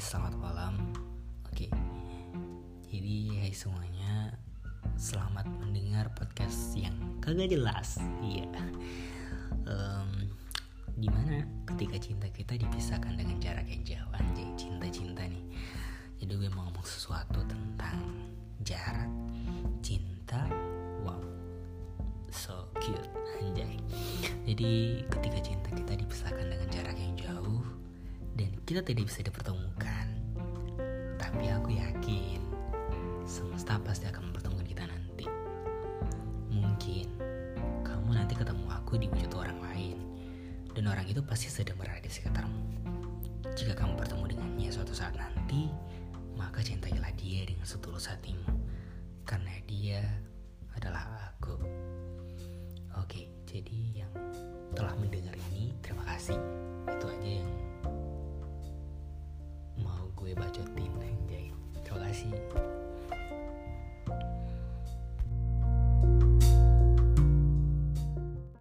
selamat malam. Oke. Jadi hai semuanya, selamat mendengar podcast yang kagak jelas. Iya. Um, di mana ketika cinta kita dipisahkan dengan jarak yang jauh anjay cinta-cinta nih jadi gue mau ngomong sesuatu tentang jarak cinta wow so cute anjay jadi ketika cinta kita kita tidak bisa dipertemukan. Tapi aku yakin semesta pasti akan mempertemukan kita nanti. Mungkin kamu nanti ketemu aku di wujud orang lain. Dan orang itu pasti sedang berada di sekitarmu. Jika kamu bertemu dengannya suatu saat nanti maka cintailah dia dengan setulus hatimu. Karena dia adalah aku. Oke jadi yang telah mendengar gue bacotin anjay. Terima kasih